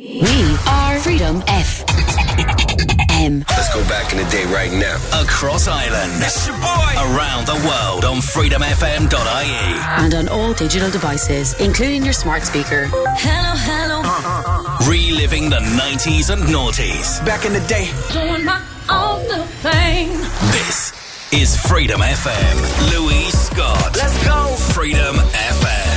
We are Freedom FM. Let's go back in the day right now. Across Ireland. It's your boy. Around the world on freedomfm.ie. And on all digital devices, including your smart speaker. Hello, hello. Reliving the 90s and noughties. Back in the day. Doing my own little thing. This is Freedom FM. Louise Scott. Let's go. Freedom FM.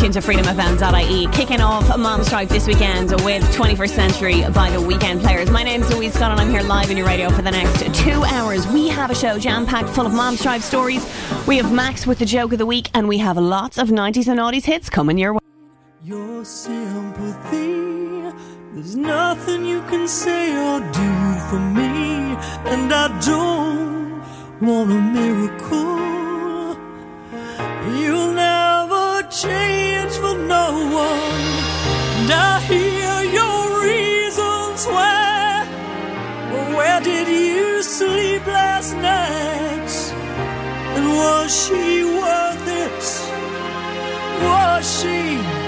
Tuned to freedomfm.ie. Kicking off Momstrife this weekend with 21st Century by the Weekend Players. My name's Louise Scott and I'm here live in your radio for the next two hours. We have a show jam-packed full of Momstrife stories. We have Max with the joke of the week and we have lots of 90s and noughties hits coming your way. Your sympathy, there's nothing you can say or do for me, and I don't want a miracle. You'll never change for no one, and I hear your reasons why. Where did you sleep last night? And was she worth it? Was she?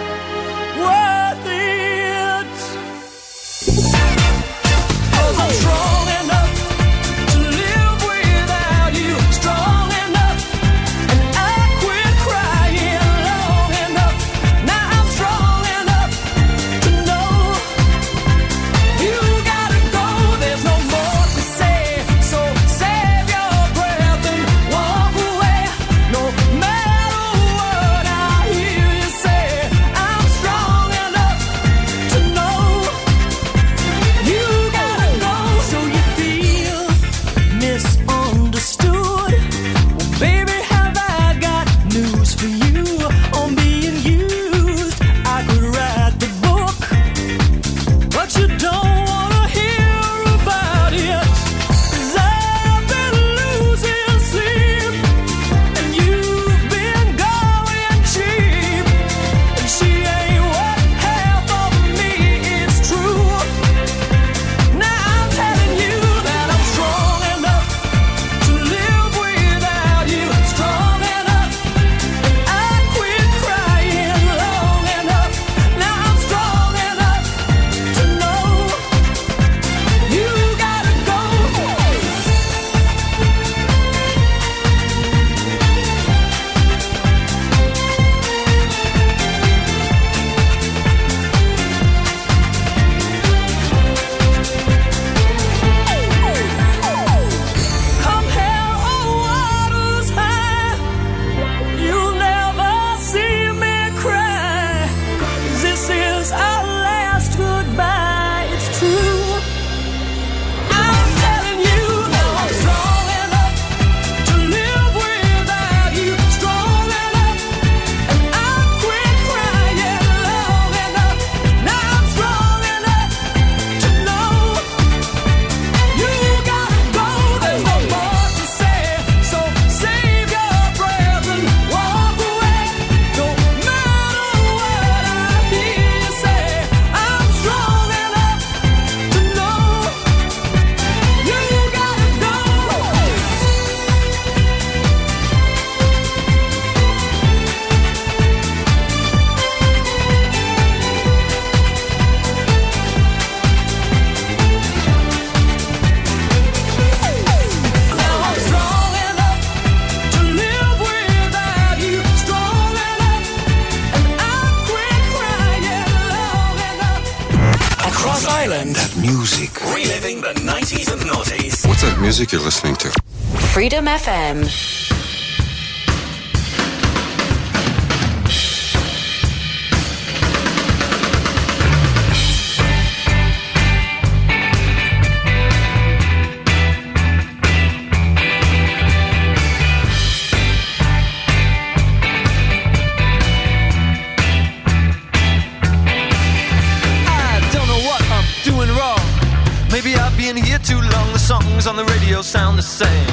the same.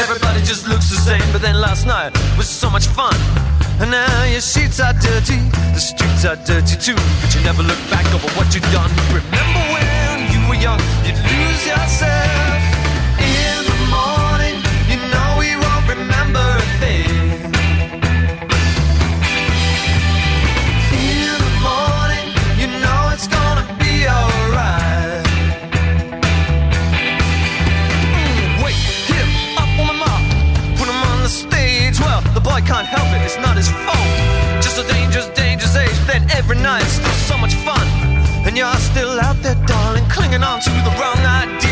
Everybody just looks the same, but then last night was so much fun. And now your sheets are dirty, the streets are dirty too. But you never look back over what you've done. Remember when you were young, you'd lose yourself. night, still so much fun. And you're still out there, darling, clinging on to the wrong idea.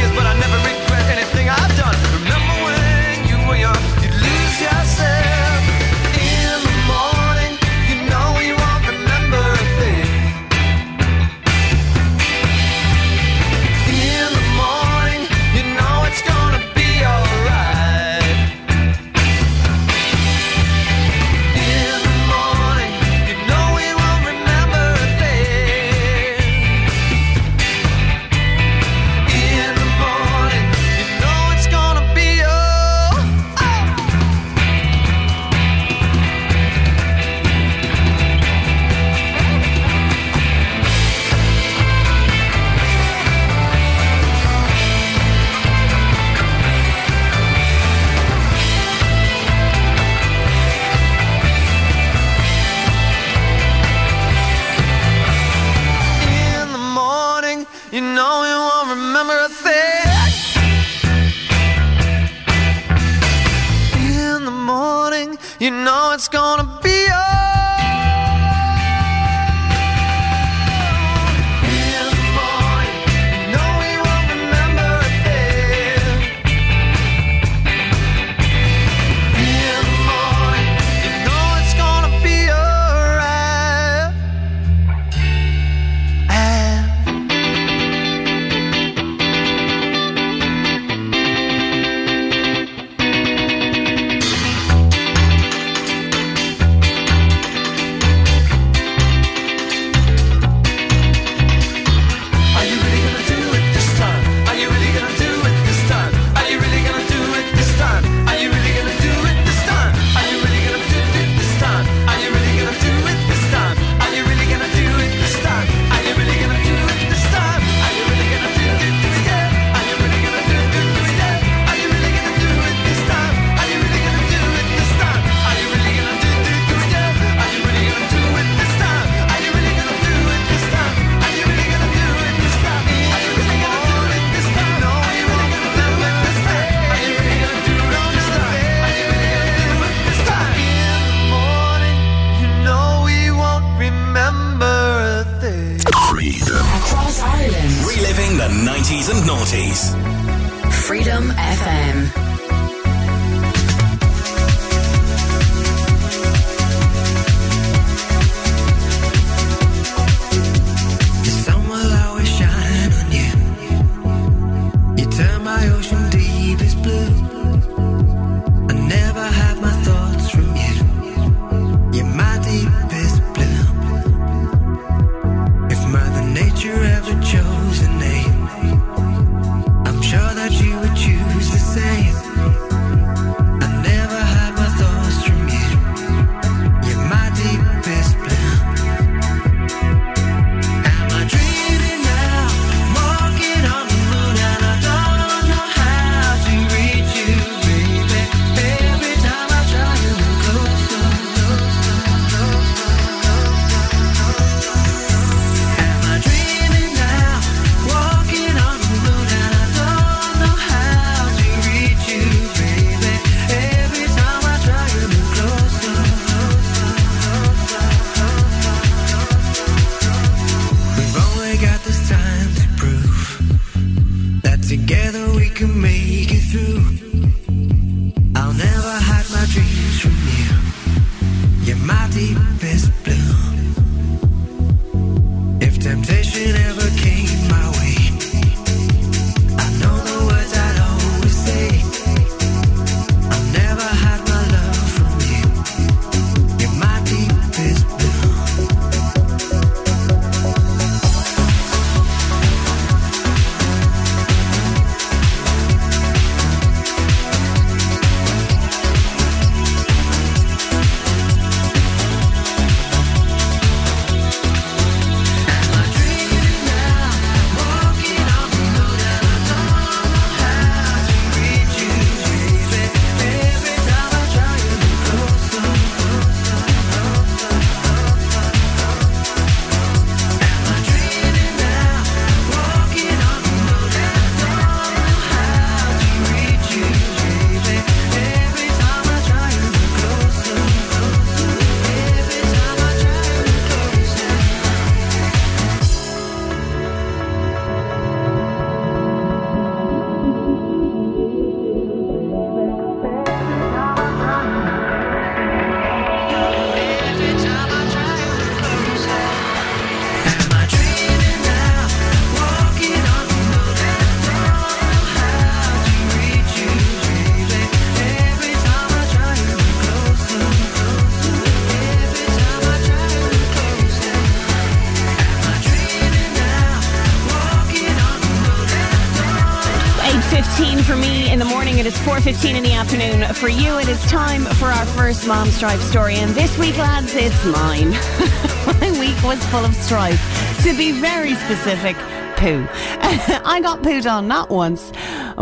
For you. It is time for our first mom strife story, and this week, lads, it's mine. My week was full of strife. To be very specific, poo. I got pooed on not once,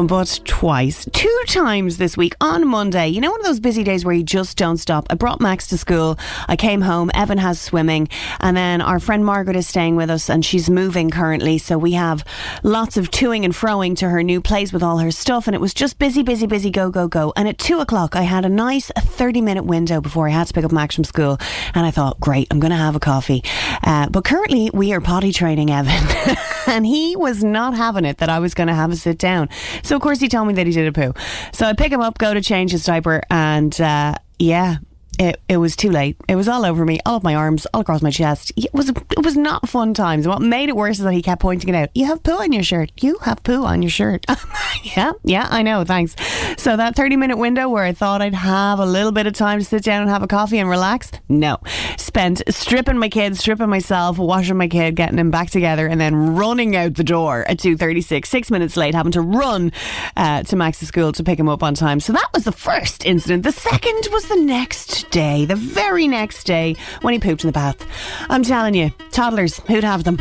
but twice. Two times this week on Monday. You know, one of those busy days where you just don't stop. I brought Max to school. I came home. Evan has swimming. And then our friend Margaret is staying with us and she's moving currently. So we have lots of toing and froing to her new place with all her stuff. And it was just busy, busy, busy, go, go, go. And at two o'clock, I had a nice 30 minute window before I had to pick up Max from school. And I thought, great, I'm going to have a coffee. Uh, but currently, we are potty training Evan. and he was not having it that I was going to have a sit down. So, of course, he told me that he did a poo. So I pick him up, go to change his diaper, and uh, yeah. It, it was too late. It was all over me, all up my arms, all across my chest. It was it was not fun times. What made it worse is that he kept pointing it out. You have poo on your shirt. You have poo on your shirt. yeah, yeah, I know. Thanks. So that thirty minute window where I thought I'd have a little bit of time to sit down and have a coffee and relax. No, spent stripping my kid, stripping myself, washing my kid, getting him back together, and then running out the door at two thirty six. Six minutes late, having to run uh, to Max's school to pick him up on time. So that was the first incident. The second was the next day, the very next day when he pooped in the bath. I'm telling you, toddlers, who'd have them?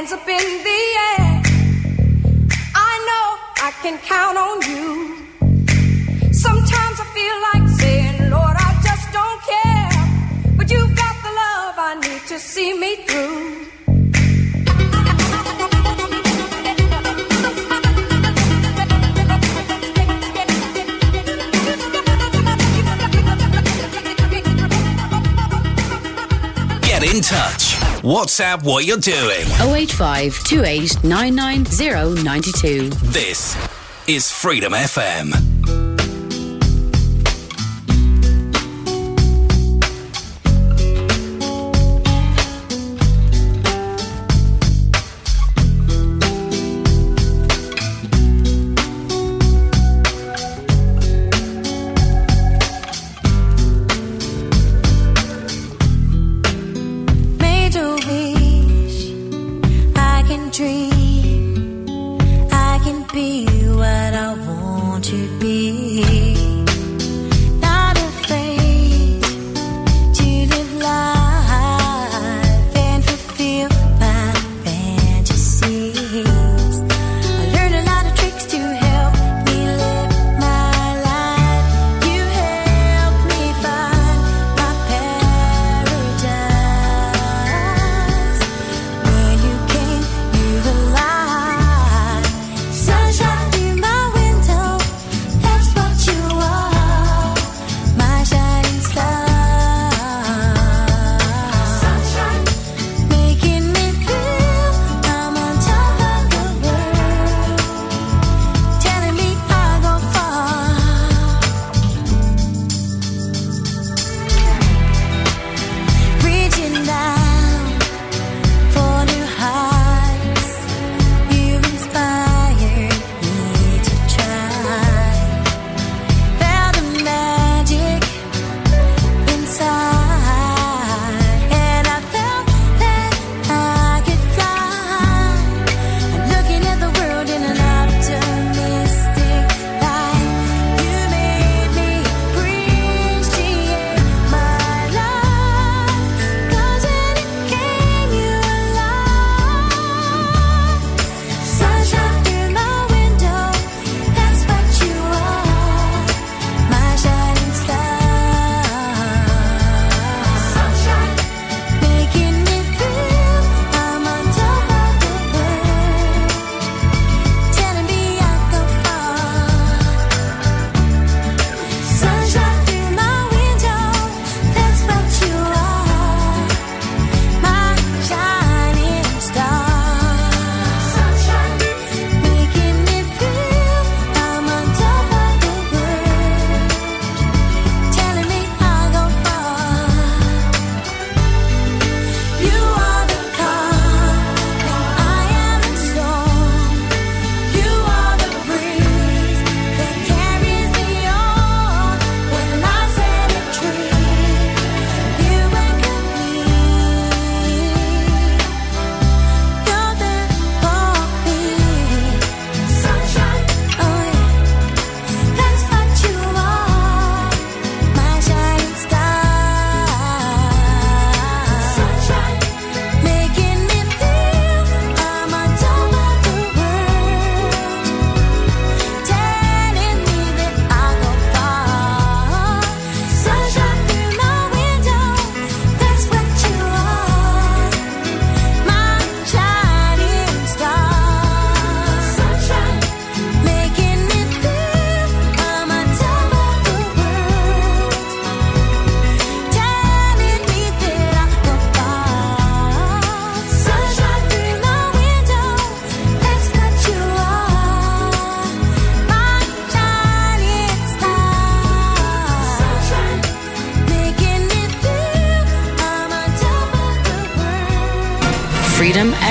ends up touch. WhatsApp what you're doing. 085 92. This is Freedom FM.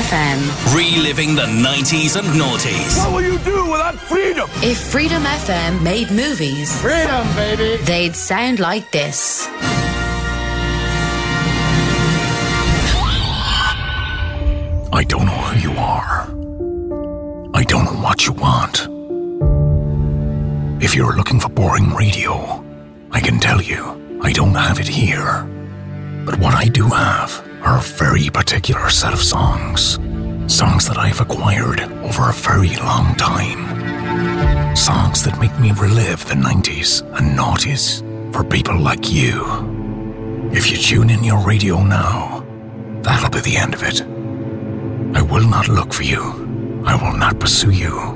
FM. Reliving the 90s and noughties. What will you do without freedom? If Freedom FM made movies, freedom, baby, they'd sound like this. I don't know who you are. I don't know what you want. If you're looking for boring radio, I can tell you I don't have it here. But what I do have are a very particular set of songs. Songs that I've acquired over a very long time. Songs that make me relive the 90s and noughties for people like you. If you tune in your radio now, that'll be the end of it. I will not look for you. I will not pursue you.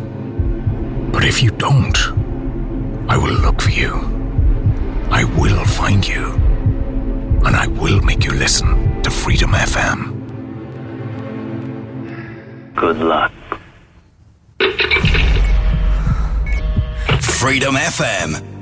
But if you don't, I will look for you. I will find you. And I will make you listen to Freedom FM. Good luck. Freedom FM.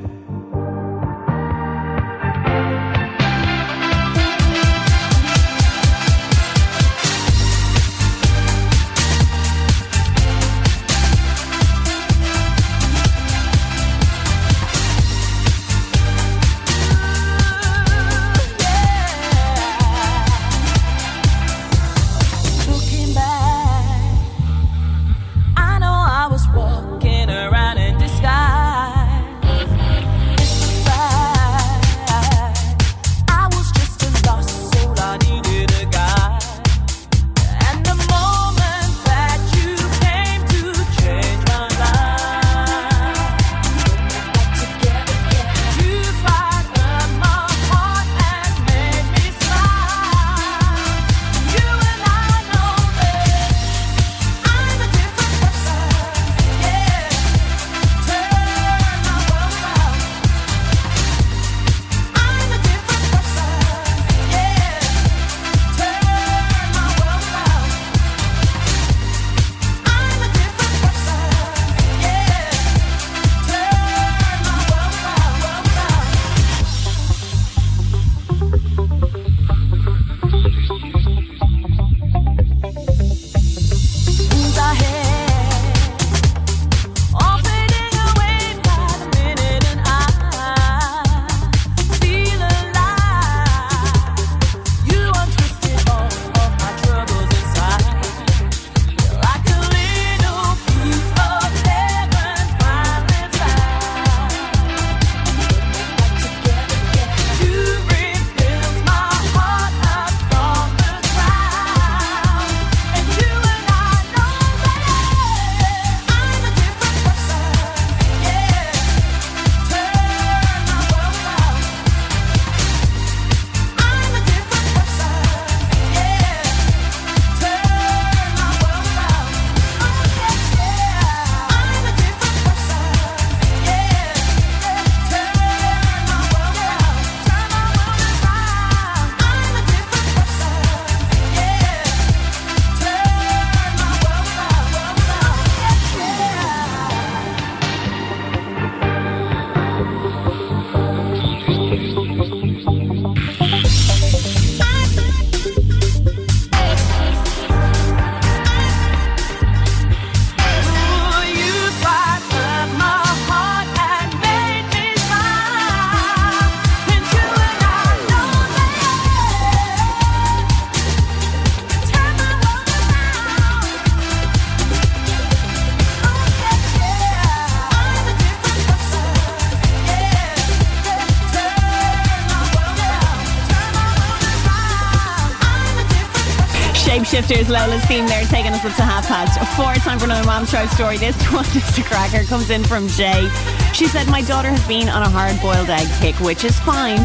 Shapeshifters, Lola's theme there, taking us up to half past four. Time for another Momstrife story. This one is a cracker. Comes in from Jay. She said, My daughter has been on a hard boiled egg kick, which is fine.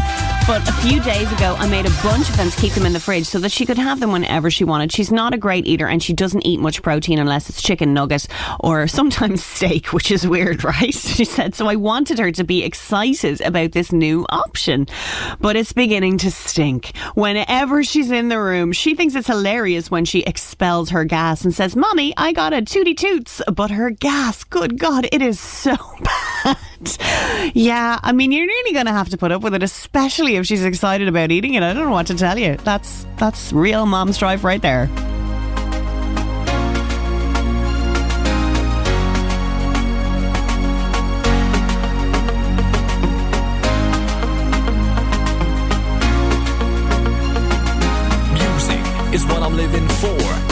But a few days ago, I made a bunch of them to keep them in the fridge so that she could have them whenever she wanted. She's not a great eater and she doesn't eat much protein unless it's chicken nugget or sometimes steak, which is weird, right? She said, So I wanted her to be excited about this new option. But it's beginning to stink. Whenever she's in the room, she thinks it's hilarious when she expels her gas and says, Mommy, I got a tooty toots. But her gas, good God, it is so bad. Yeah, I mean, you're really going to have to put up with it, especially if she's excited about eating it. I don't know what to tell you. That's that's real momstrife right there. Music is what I'm living for.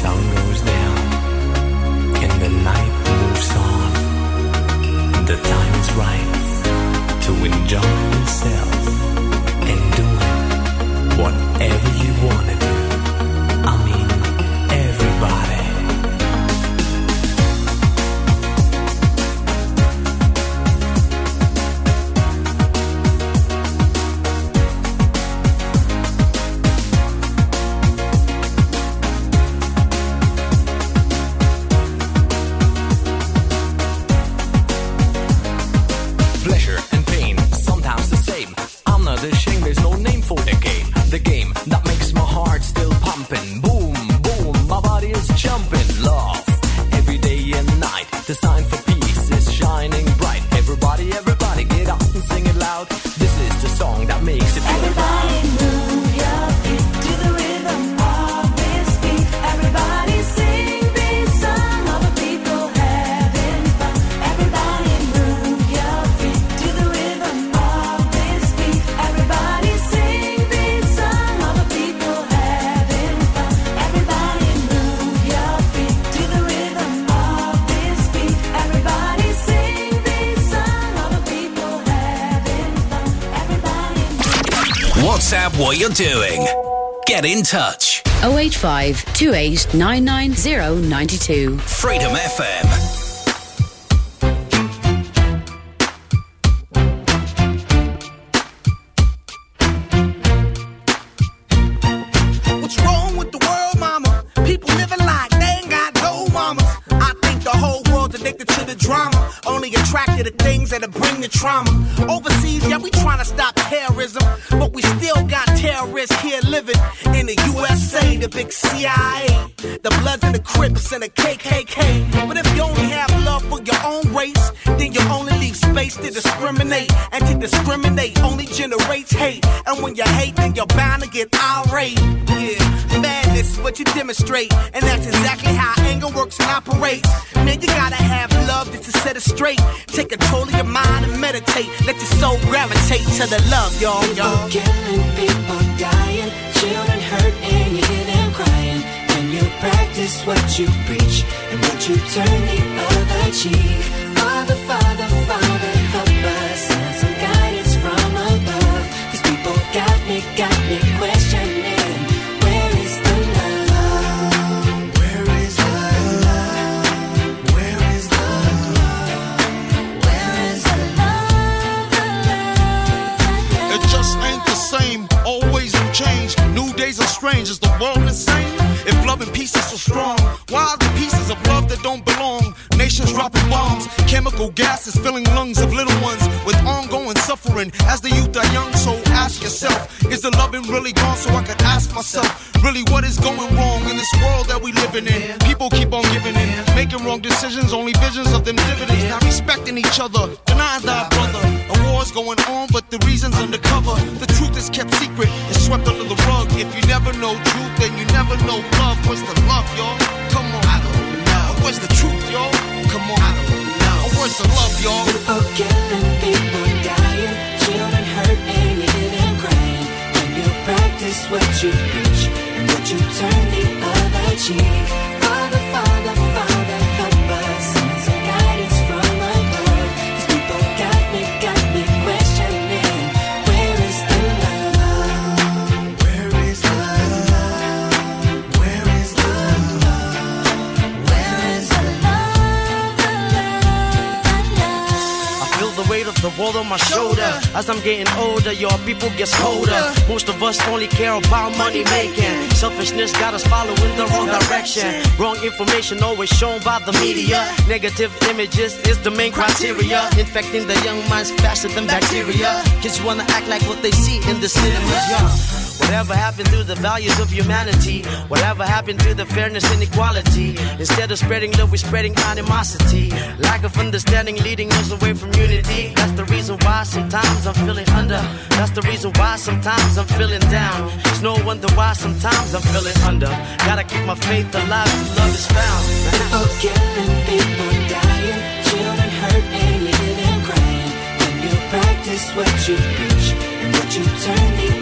sun goes down and the night moves on. The time is right to enjoy yourself and do whatever you want to do. what you're doing. Get in touch. 085 28 990 92. Freedom FM. to the love, y'all, y'all. As I'm getting older, y'all people gets colder. Most of us only care about money making. Selfishness got us following the wrong direction. Wrong information always shown by the media. Negative images is the main criteria. Infecting the young minds faster than bacteria. Kids wanna act like what they see in the cinema. Yeah. Whatever happened to the values of humanity? Whatever happened to the fairness and equality? Instead of spreading love, we're spreading animosity. Lack of understanding leading us away from unity. That's the reason why sometimes I'm feeling under. That's the reason why sometimes I'm feeling down. It's no wonder why sometimes I'm feeling under. Gotta keep my faith alive till love is found. People killing, people dying, children hurt, crying. When you practice what you preach and what you turn the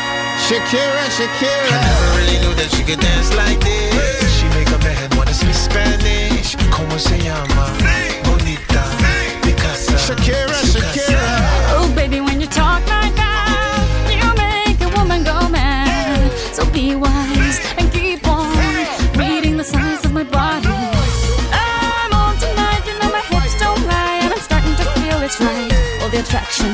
Shakira, Shakira. I never really knew that she could dance like this. She make a man wanna speak Spanish. Como se llama? Bonita. Picasa. Shakira, Shakira. Oh, baby, when you talk like that, you make a woman go mad. So be wise and keep on reading the signs of my body. I'm on tonight, you know my hips don't lie, and I'm starting to feel it's right. All the attraction,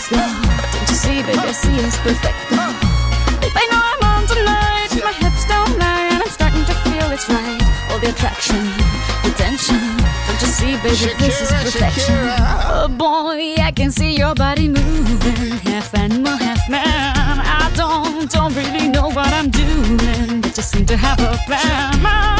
Real slow. Don't you see, baby, I see it's perfect. Babe, I know I'm on tonight, my hips don't lie, and I'm starting to feel it's right. All the attraction, the tension. Don't you see, baby, this is perfection. Oh boy, I can see your body moving, half animal, half man. I don't, don't really know what I'm doing, but just seem to have a plan.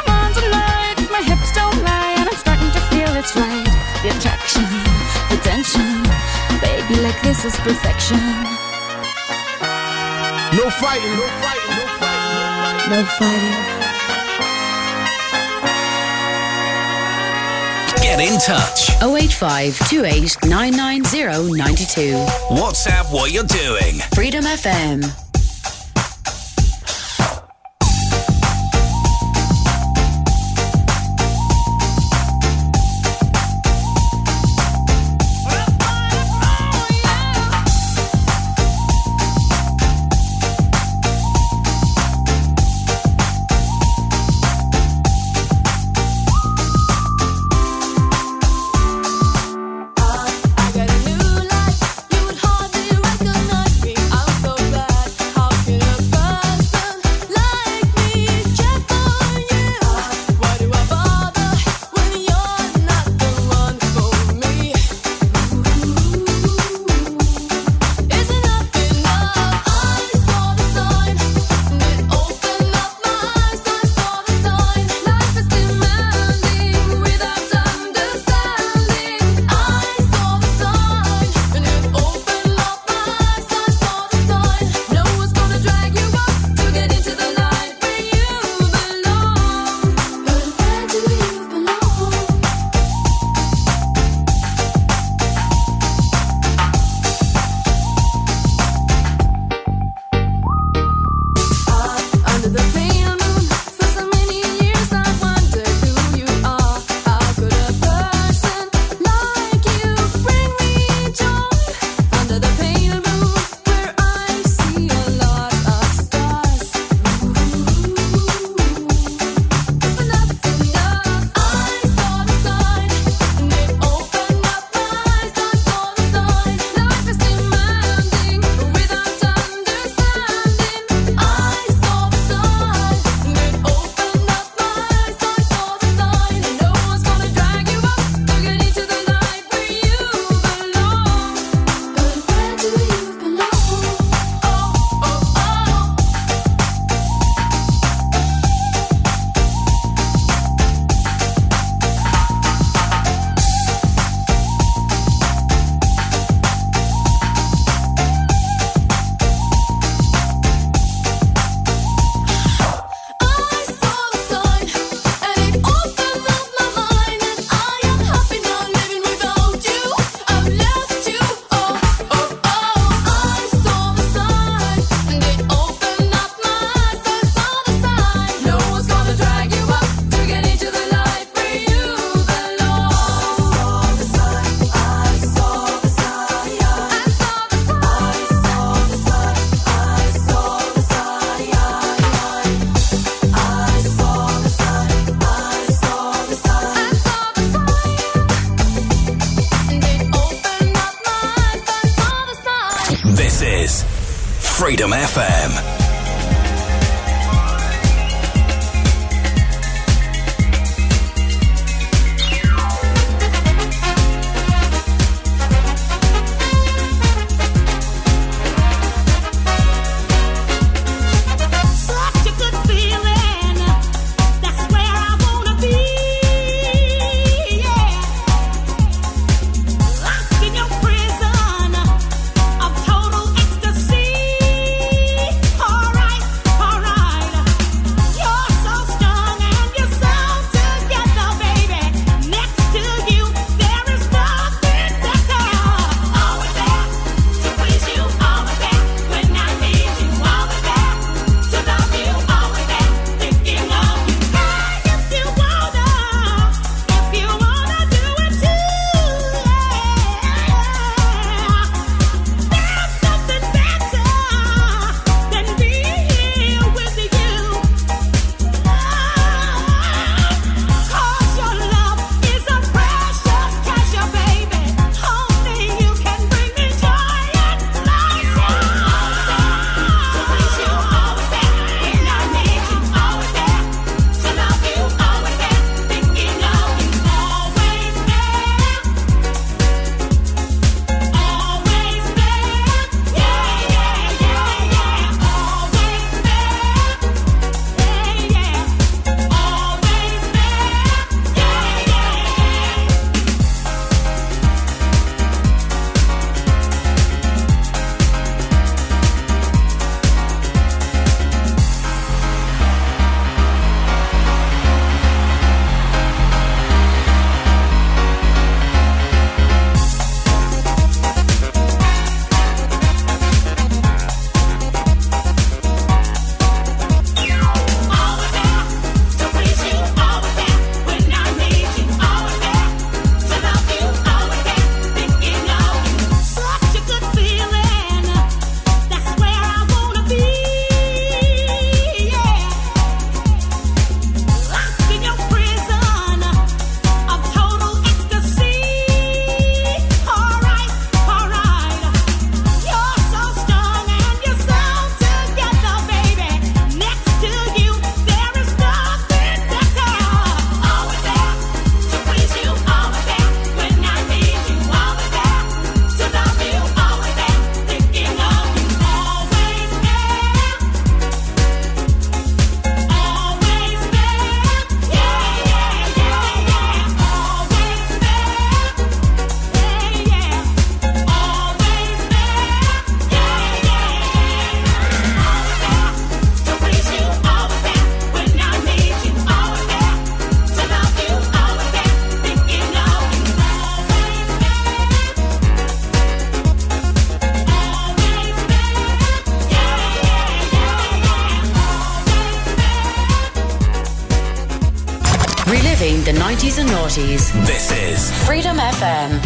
The attraction, the tension. Baby, like this is perfection. No fighting. No fighting. No fighting. No fighting. Get in touch. 085 28 990 92. WhatsApp what you're doing. Freedom FM. FM.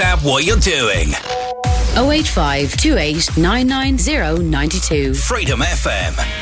WhatsApp what you're doing. 085 28 990 92. Freedom FM.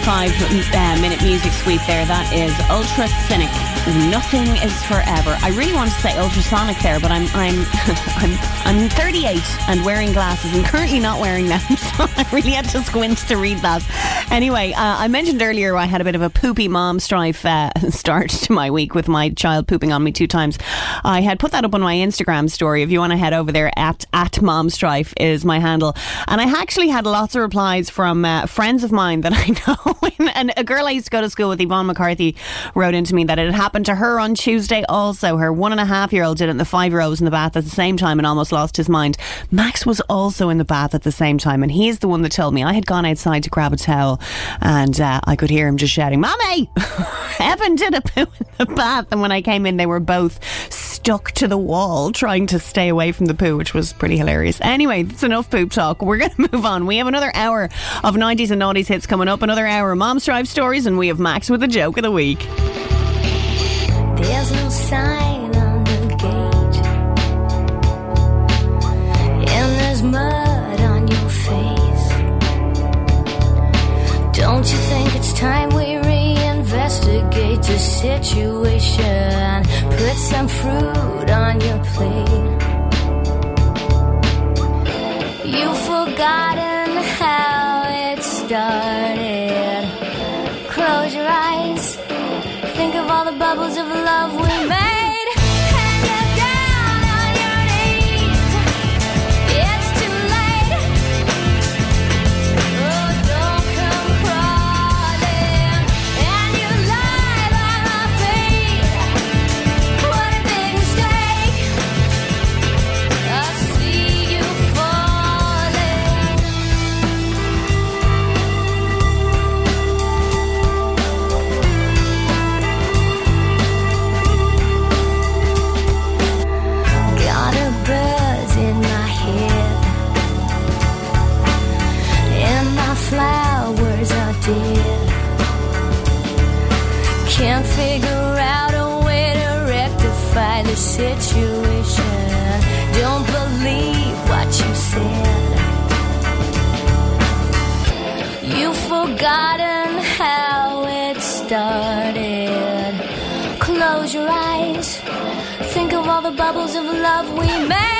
25 uh, minute music sweep there. That is Ultra Cynic. Nothing is forever. I really want to say ultrasonic there, but I'm I'm I'm I'm 38 and wearing glasses and currently not wearing them, so I really had to squint to read that. Anyway, uh, I mentioned earlier I had a bit of a poopy mom strife uh, start to my week with my child pooping on me two times. I had put that up on my Instagram story. If you want to head over there, at at momstrife is my handle, and I actually had lots of replies from uh, friends of mine that I know. And a girl I used to go to school with, Yvonne McCarthy, wrote into me that it had happened to her on Tuesday. Also, her one and a half year old did it, and the five year old was in the bath at the same time and almost lost his mind. Max was also in the bath at the same time, and he's the one that told me I had gone outside to grab a towel, and uh, I could hear him just shouting, "Mommy, Evan did a poo in the bath!" And when I came in, they were both stuck to the wall trying to stay away from the poo, which was pretty hilarious. Anyway, that's enough poop talk. We're going to move on. We have another hour of 90s and noughties hits coming up, another hour of Mom's Drive stories, and we have Max with a joke of the week. There's no sign on the gate, and there's mud on your face. Don't you think it's time we reinvestigate the situation? Put some fruit on your plate. You've forgotten how it started. bubbles of love we made. all the bubbles of love we made.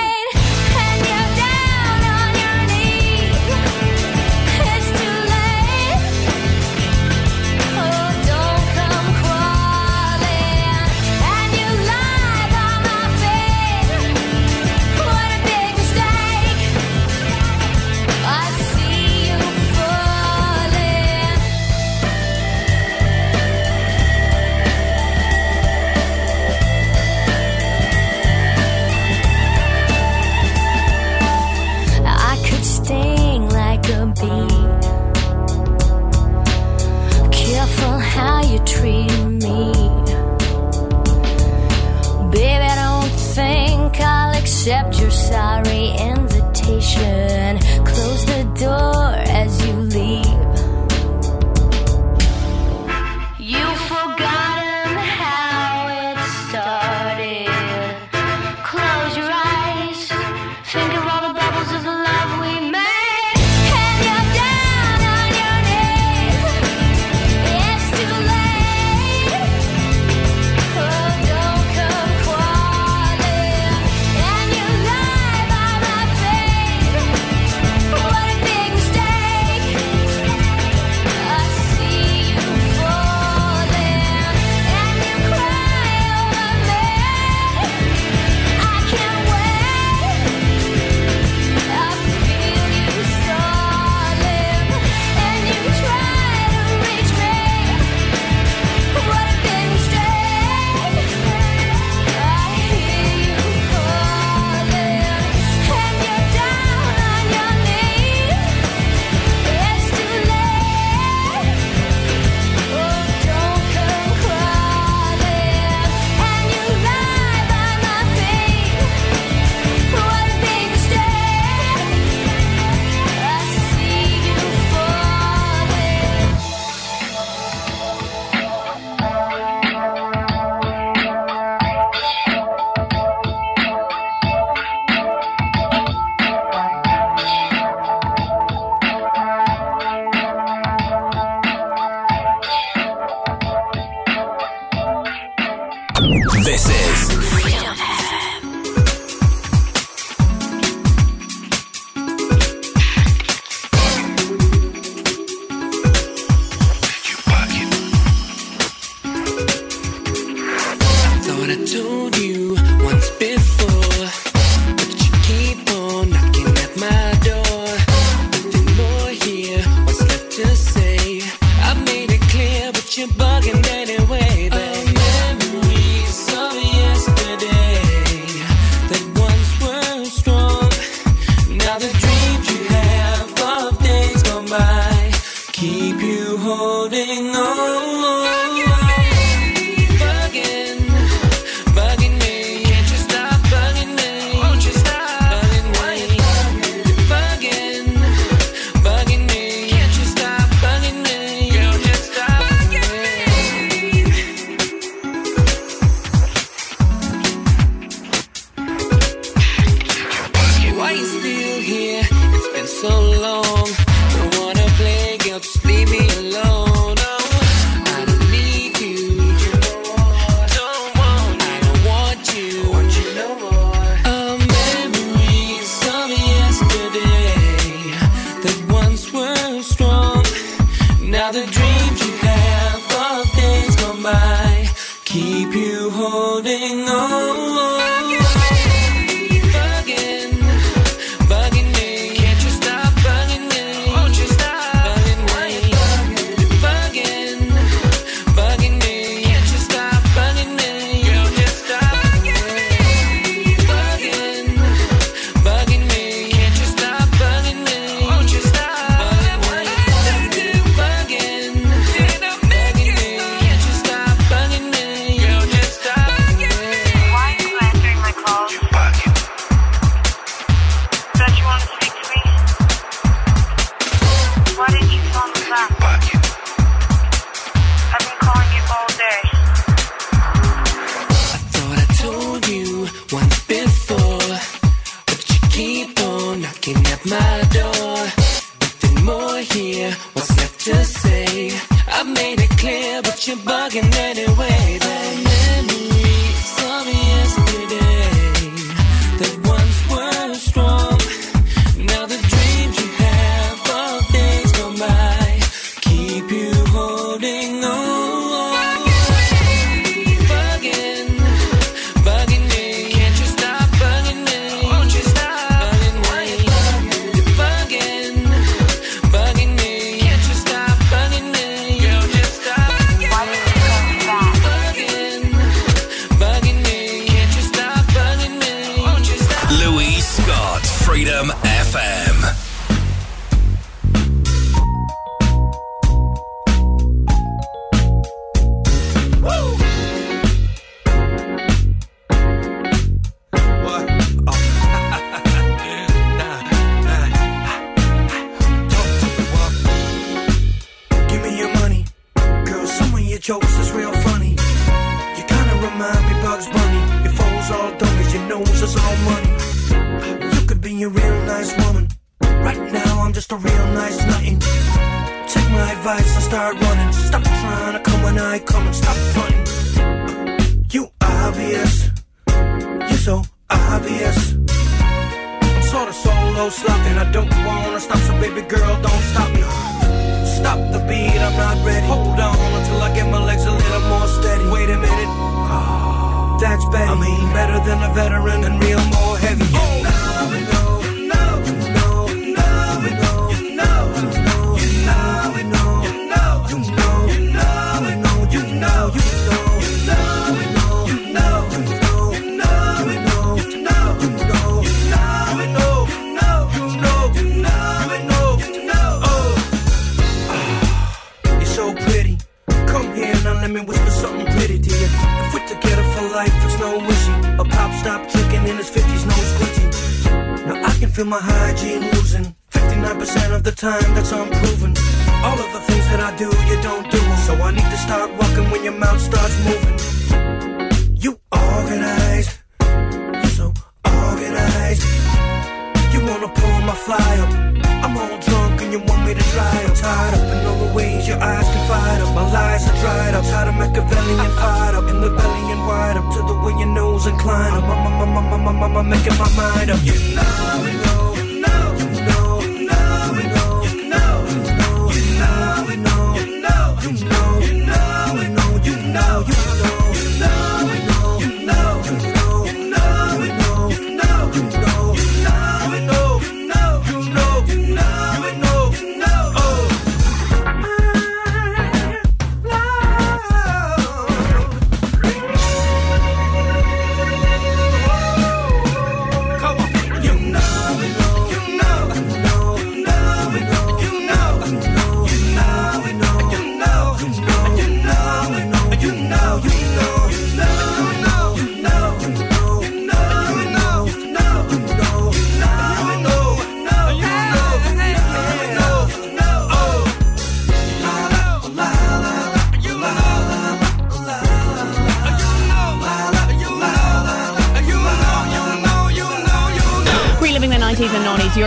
accept your sorry invitation. Close the door as you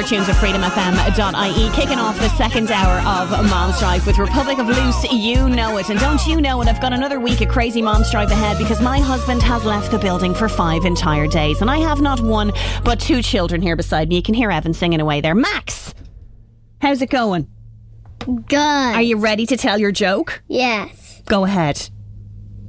tunes of freedomfm.ie. Kicking off the second hour of Momstrife with Republic of Loose, You Know It. And don't you know it, I've got another week of crazy Momstrife ahead because my husband has left the building for five entire days. And I have not one, but two children here beside me. You can hear Evan singing away there. Max, how's it going? Good. Are you ready to tell your joke? Yes. Go ahead.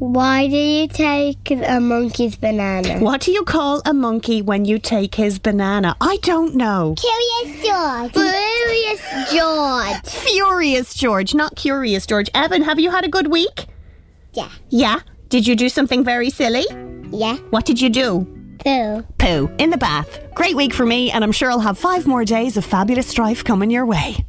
Why do you take a monkey's banana? What do you call a monkey when you take his banana? I don't know. Curious George. Curious George. Furious George, not curious George. Evan, have you had a good week? Yeah. Yeah. Did you do something very silly? Yeah. What did you do? Poo. Poo in the bath. Great week for me, and I'm sure I'll have five more days of fabulous strife coming your way.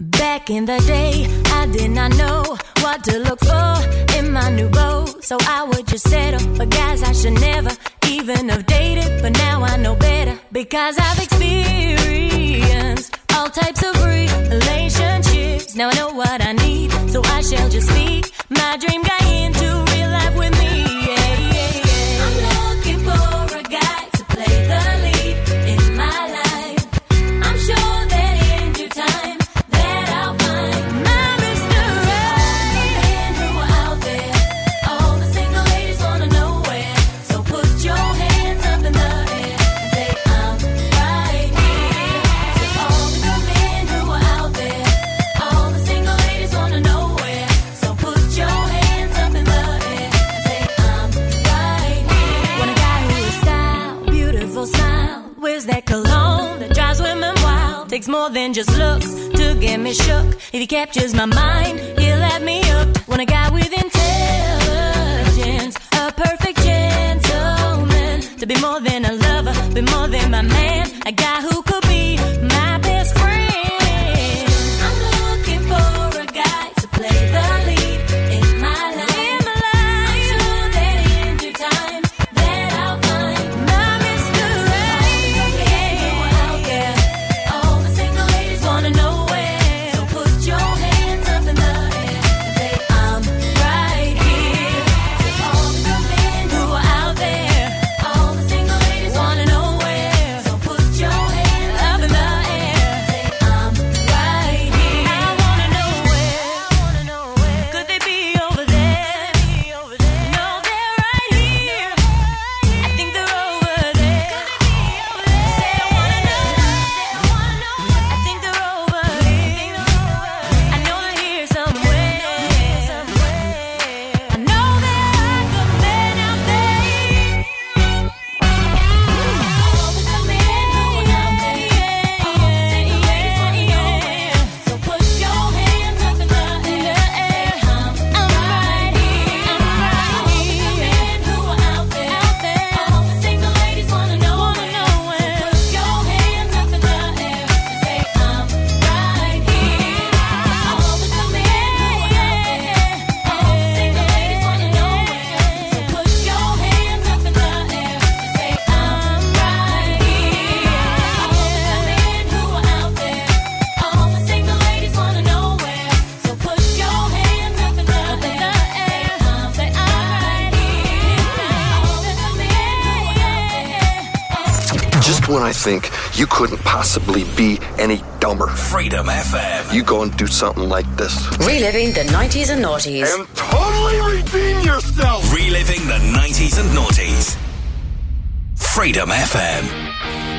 Back in the day, I did not know what to look for in my new beau. So I would just settle for guys I should never even have dated. But now I know better because I've experienced all types of relationships. Now I know what I need, so I shall just speak my dream guy into real life with me. More than just looks to get me shook. If he captures my mind, he'll have me hooked. Want a guy with intelligence, a perfect gentleman. To be more than a lover, be more than my man. A guy who could be think you couldn't possibly be any dumber. Freedom FM. You go and do something like this. Reliving the 90s and noughties. And totally redeem yourself. Reliving the 90s and noughties. Freedom FM.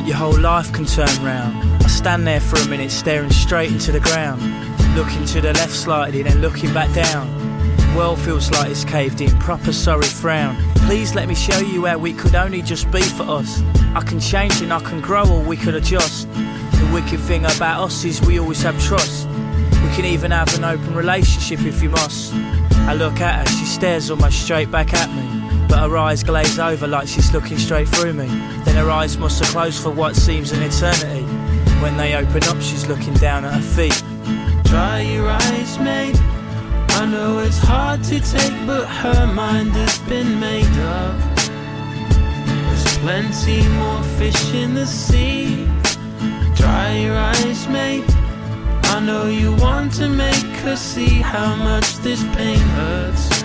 Moment your whole life can turn round. I stand there for a minute staring straight into the ground. Looking to the left slightly, then looking back down. World feels like it's caved in, proper sorry frown. Please let me show you how we could only just be for us. I can change and I can grow or we could adjust. The wicked thing about us is we always have trust. We can even have an open relationship if you must. I look at her, she stares almost straight back at me. But her eyes glaze over like she's looking straight through me. Then her eyes must have closed for what seems an eternity. When they open up, she's looking down at her feet. Dry your eyes, mate. I know it's hard to take, but her mind has been made up. There's plenty more fish in the sea. Dry your eyes, mate. I know you want to make her see how much this pain hurts.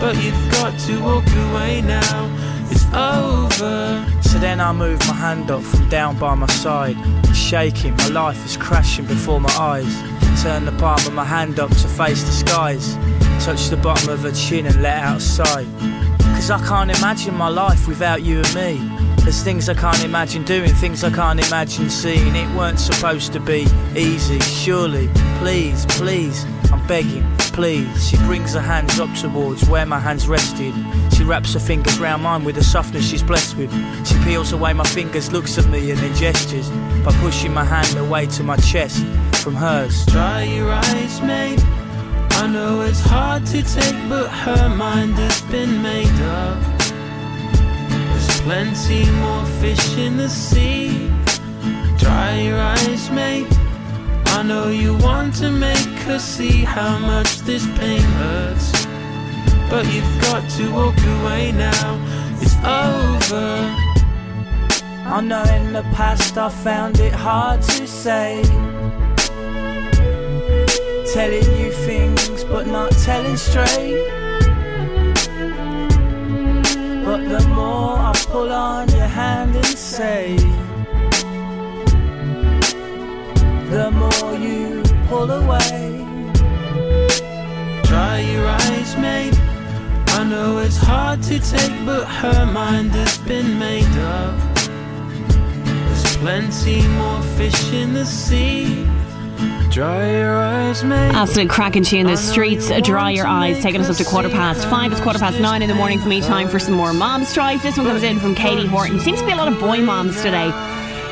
But you've got to walk away now. It's over. So then I move my hand up from down by my side. Shaking, my life is crashing before my eyes. Turn the palm of my hand up to face the skies. Touch the bottom of her chin and let out a sigh. Cause I can't imagine my life without you and me. There's things I can't imagine doing, things I can't imagine seeing. It weren't supposed to be easy, surely. Please, please, I'm begging, please. She brings her hands up towards where my hands rested. She wraps her fingers round mine with the softness she's blessed with. She peels away my fingers, looks at me, and then gestures by pushing my hand away to my chest from hers. Dry your eyes, mate. I know it's hard to take, but her mind has been made up. There's plenty more fish in the sea. Dry your eyes, mate. I know you want to make her see how much this pain hurts. But you've got to walk away now. It's over. I know in the past I found it hard to say. Telling you things but not telling straight. But the more I pull on your hand and say, the more you pull away. Dry your eyes, mate. I know it's hard to take, but her mind has been made up. There's plenty more fish in the sea. Dry your eyes, mate. Absolute cracking tune. The streets, dry your eyes. Taking us up to quarter past five. It's quarter past nine in the morning for me. Time for some more momstrife. This one comes in from Katie Horton. Seems to be a lot of boy moms today.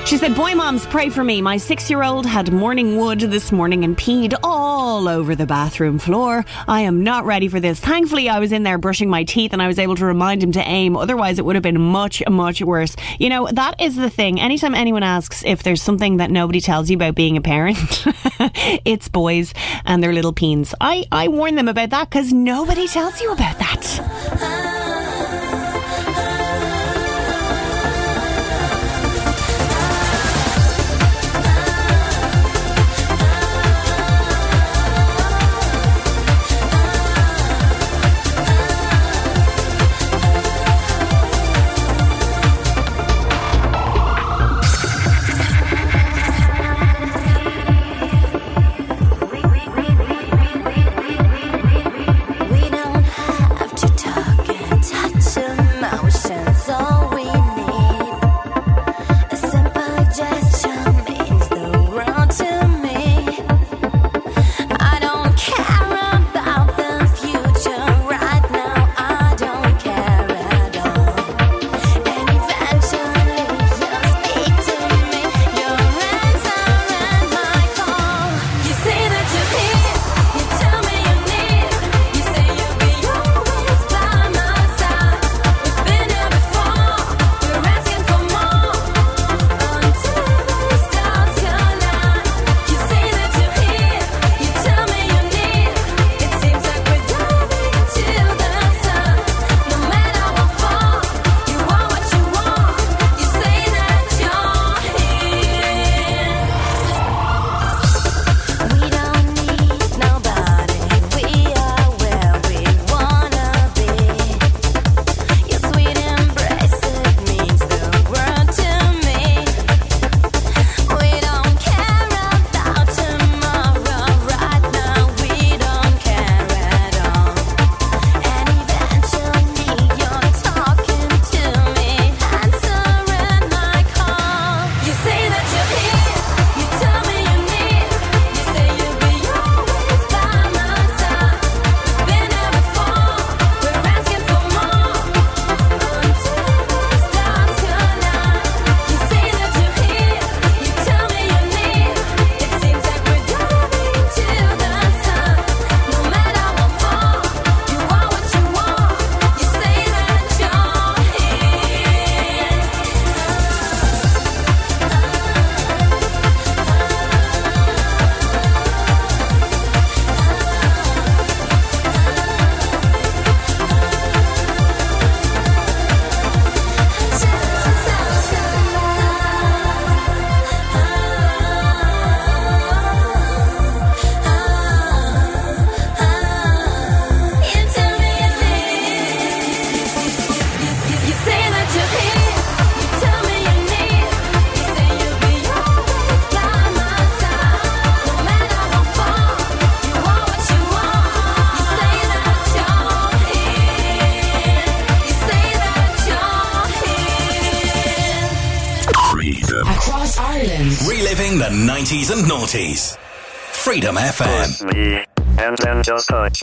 She said, Boy moms, pray for me. My six year old had morning wood this morning and peed all over the bathroom floor. I am not ready for this. Thankfully, I was in there brushing my teeth and I was able to remind him to aim. Otherwise, it would have been much, much worse. You know, that is the thing. Anytime anyone asks if there's something that nobody tells you about being a parent, it's boys and their little peens. I, I warn them about that because nobody tells you about that. 90s and noughties. Freedom FM. me, and then just touch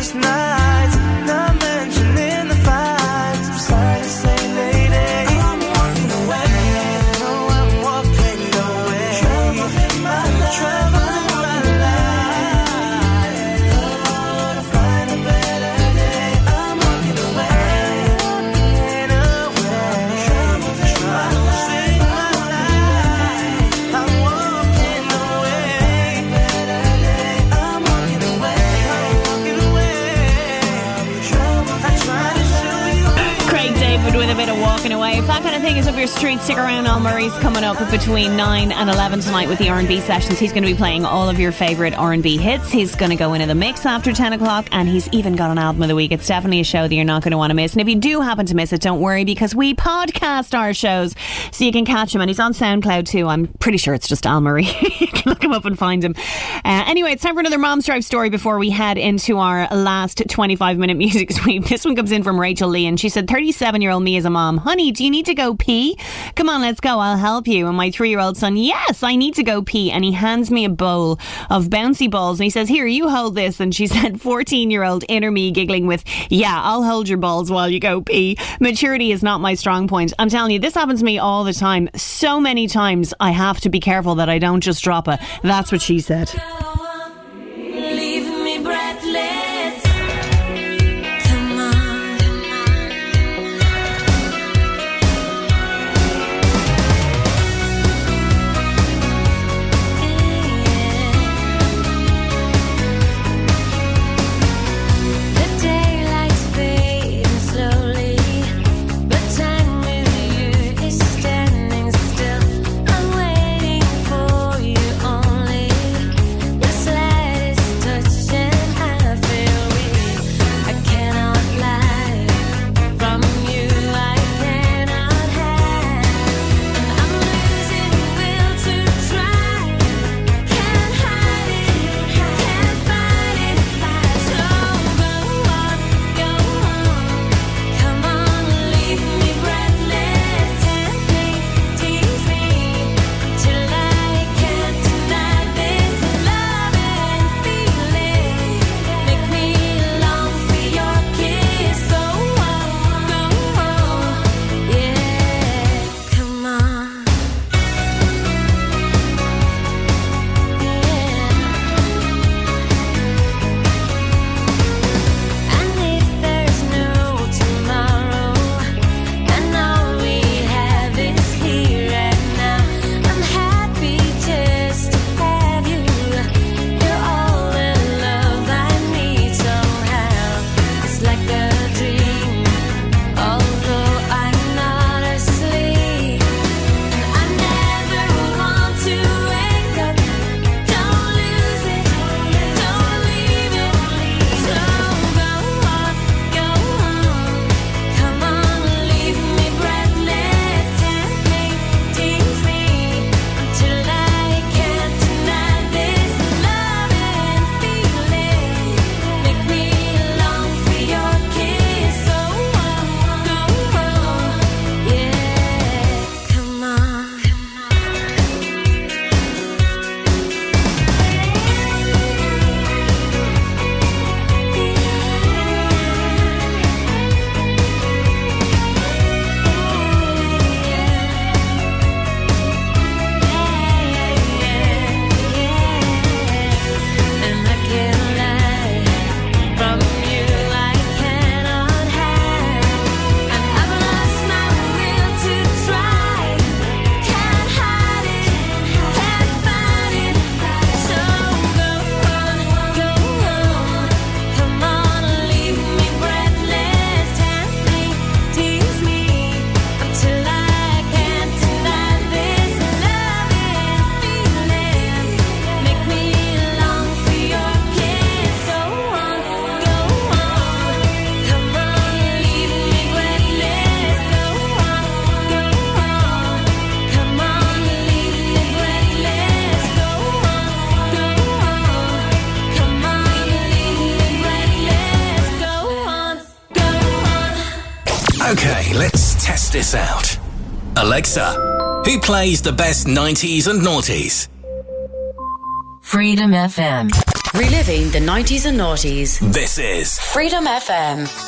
sleepless nights. Your street, stick around. Al Murray's coming up between 9 and 11 tonight with the R&B sessions. He's going to be playing all of your favourite R&B hits. He's going to go into the mix after 10 o'clock and he's even got an album of the week. It's definitely a show that you're not going to want to miss. And if you do happen to miss it, don't worry because we podcast our shows so you can catch him. And he's on SoundCloud too. I'm pretty sure it's just Al Murray. you can look him up and find him. Uh, anyway, it's time for another Momstrife story before we head into our last 25 minute music sweep. This one comes in from Rachel Lee and she said, 37 year old me is a mom. Honey, do you need to go pee? Come on, let's go. I'll help you. And my three year old son, yes, I need to go pee. And he hands me a bowl of bouncy balls and he says, Here, you hold this. And she said, 14 year old inner me giggling with, Yeah, I'll hold your balls while you go pee. Maturity is not my strong point. I'm telling you, this happens to me all the time. So many times I have to be careful that I don't just drop a. That's what she said. Alexa, who plays the best 90s and noughties? Freedom FM. Reliving the 90s and noughties. This is Freedom FM.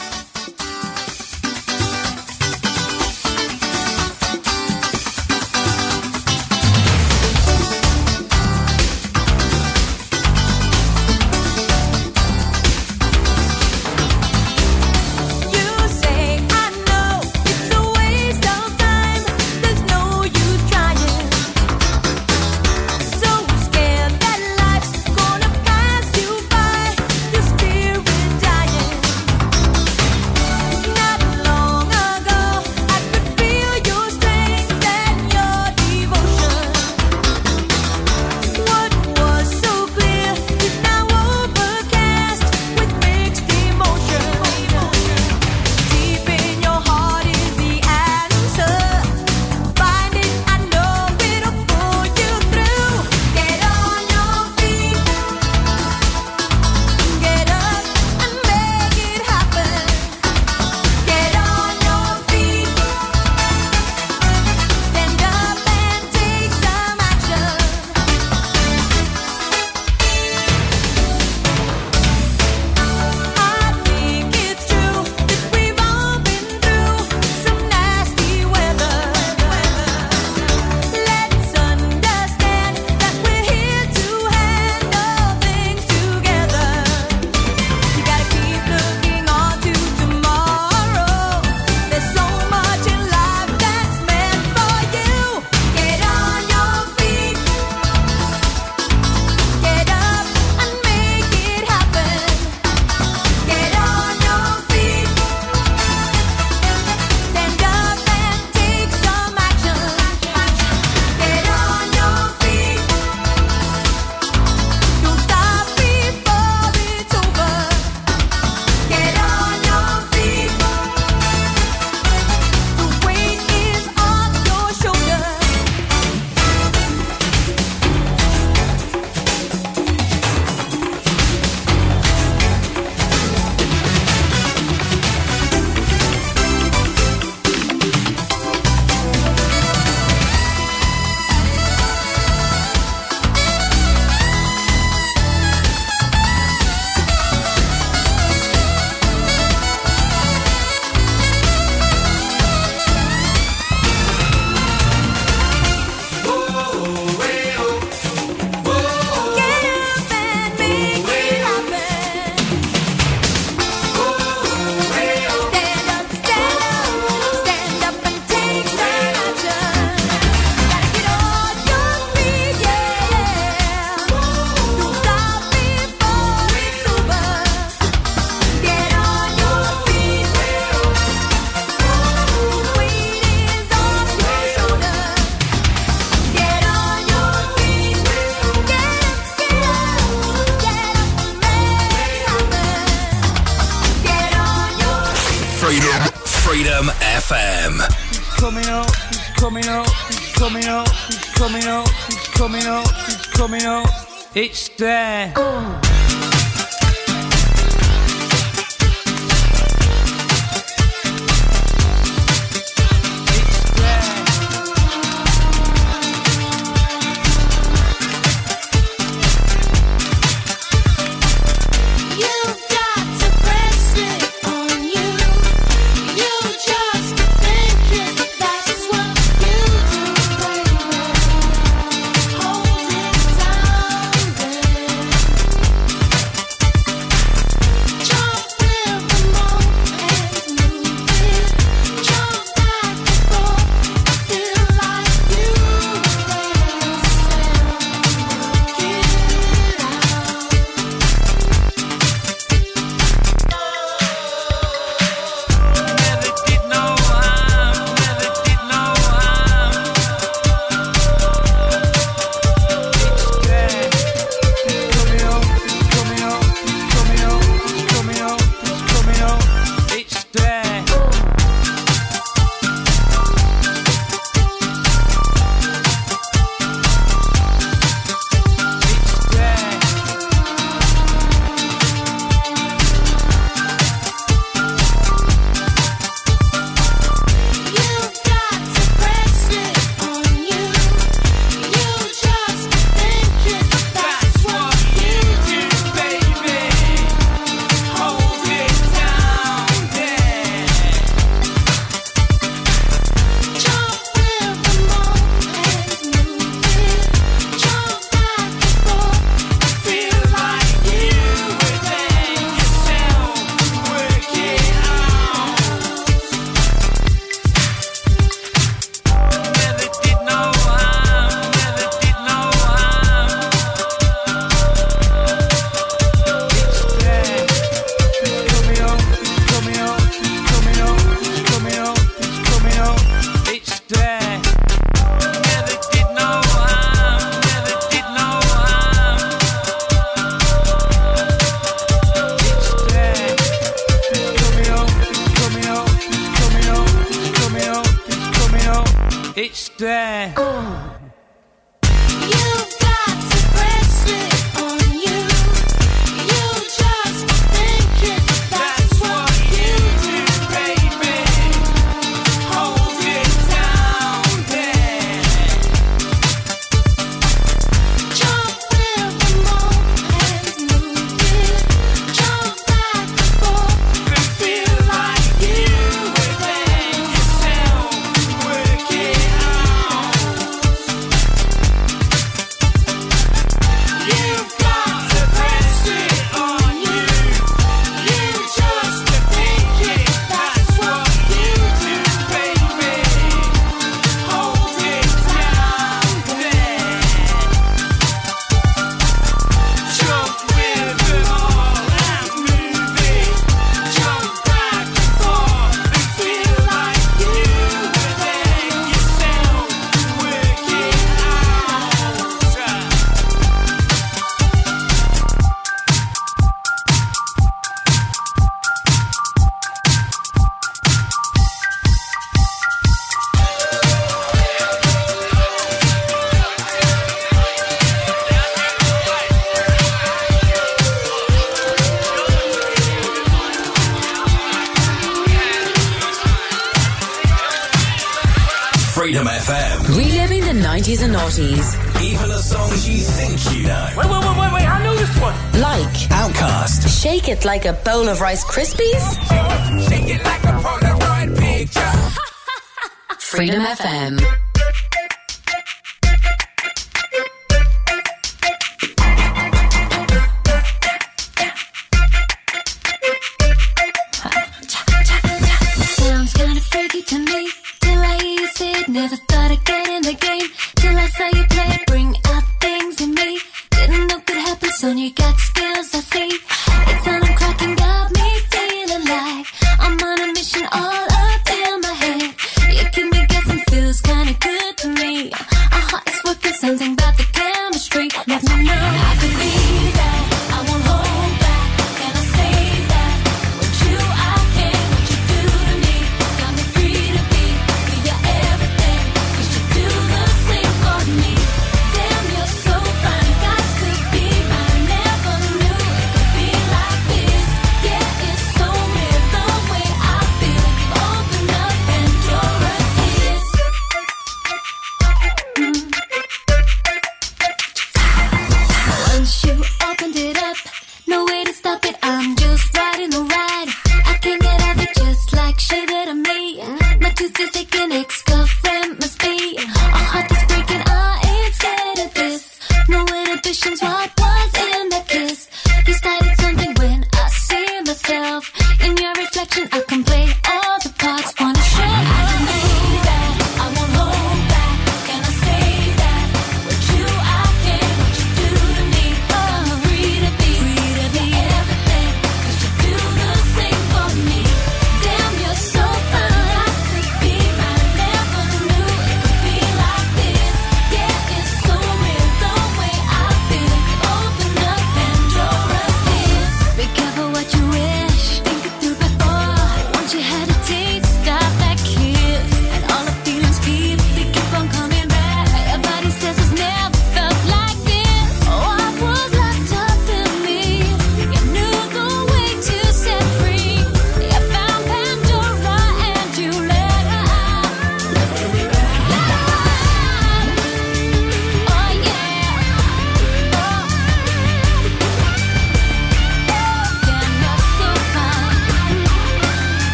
Fries crispy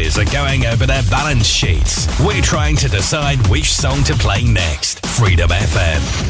are going over their balance sheets. We're trying to decide which song to play next. Freedom FM.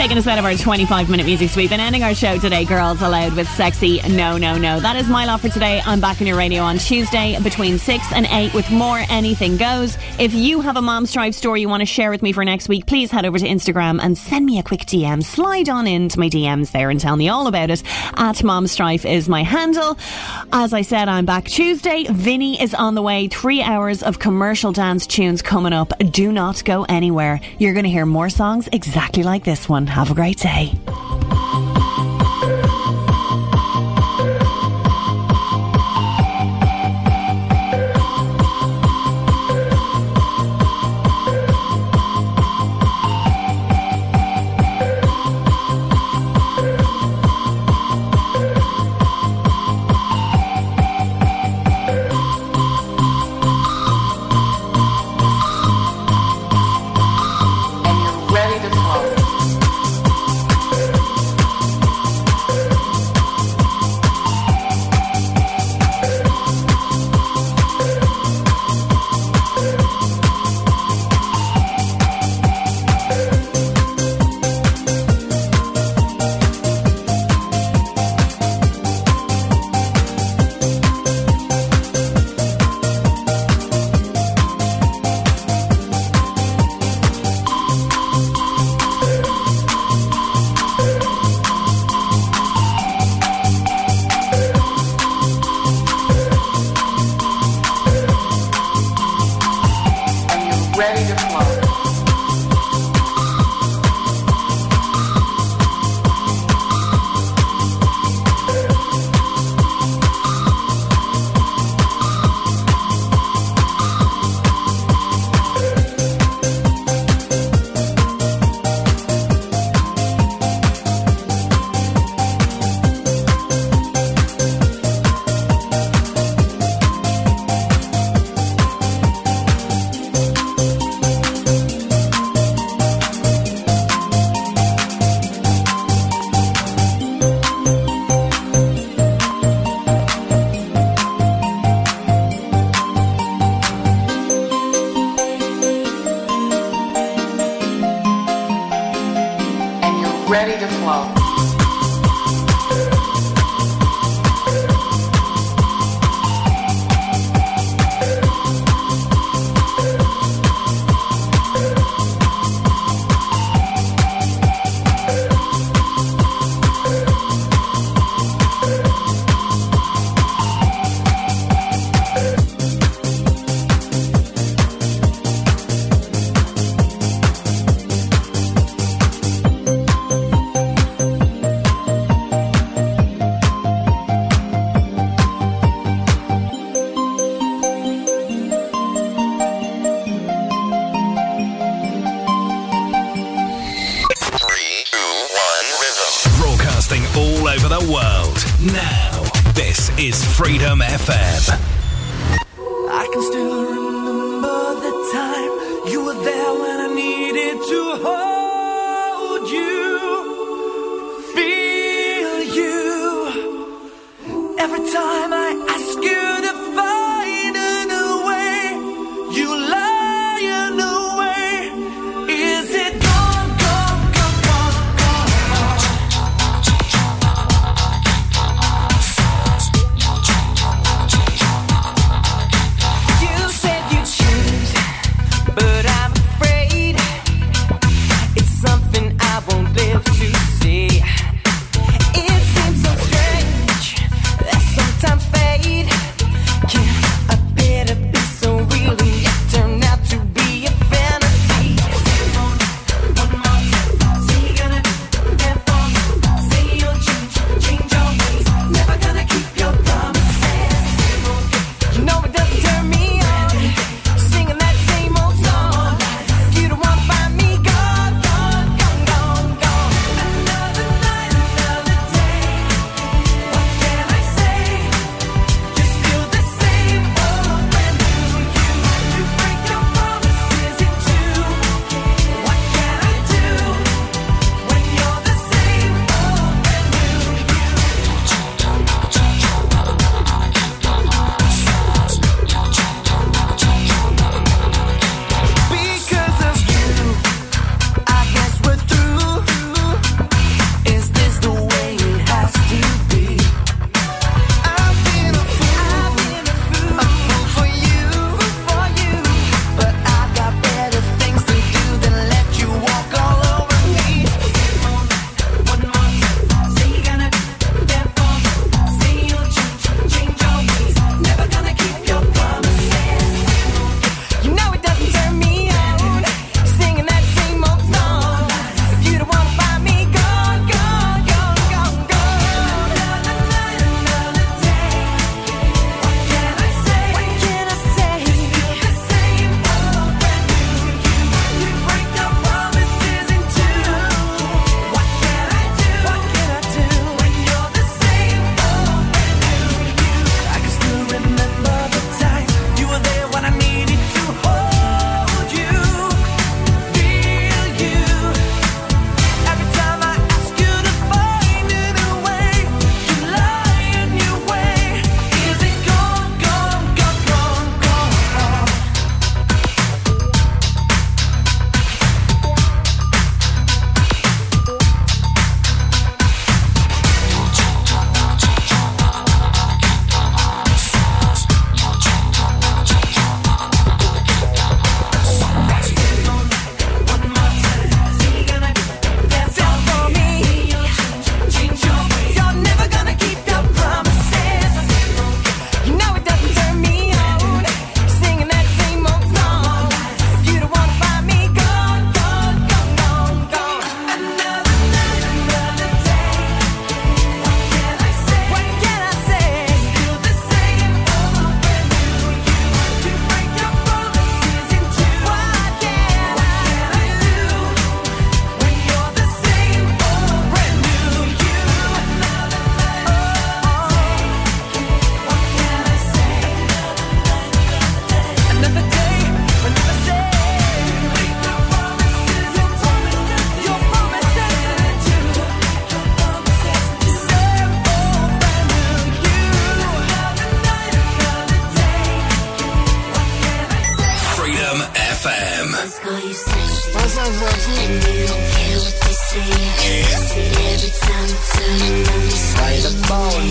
taking us out of our 25 minute music sweep and ending our show today, Girls Aloud, with Sexy No No No. That is my love for today. I'm back on your radio on Tuesday between 6 and 8 with more Anything Goes. If you have a Momstrife story you want to share with me for next week, please head over to Instagram and send me a quick DM. Slide on into my DMs there and tell me all about it. At Momstrife is my handle. As I said, I'm back Tuesday. Vinny is on the way. Three hours of commercial dance tunes coming up. Do not go anywhere. You're going to hear more songs exactly like this one. Have a great day.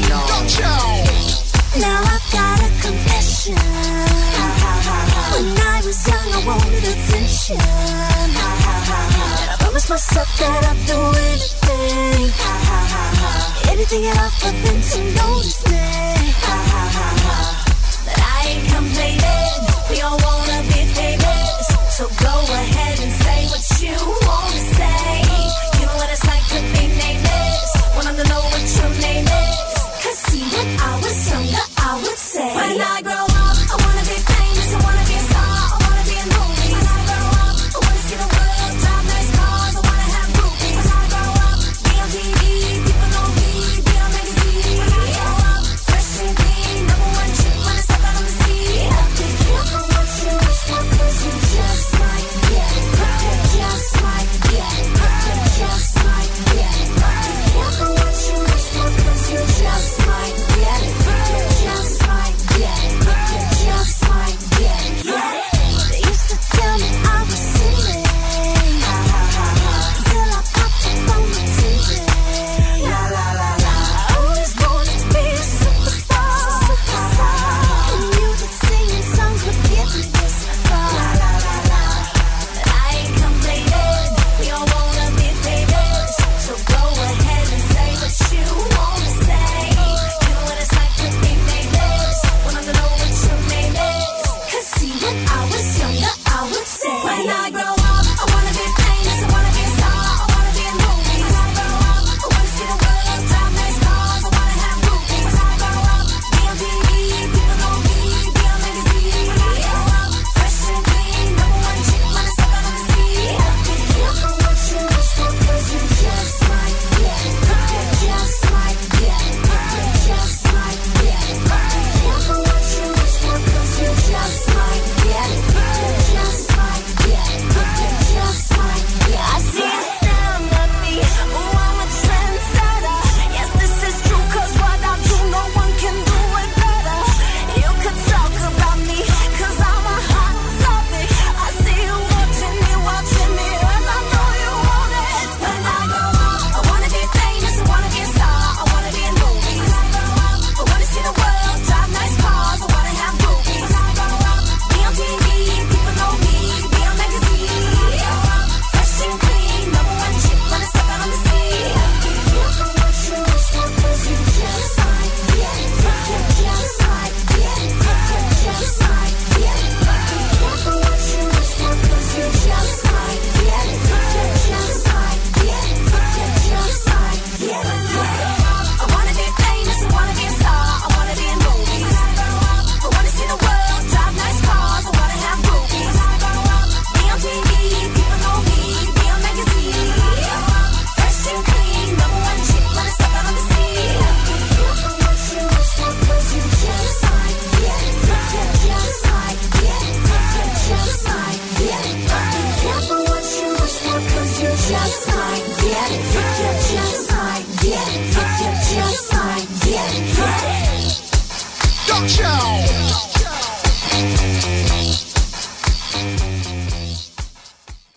Don't I. Now I've got a confession. When I was young, I wanted attention. But I promised myself that I'd do anything. Anything at all for them to notice me. But I ain't complaining. We all wanna be famous. So go ahead and with you.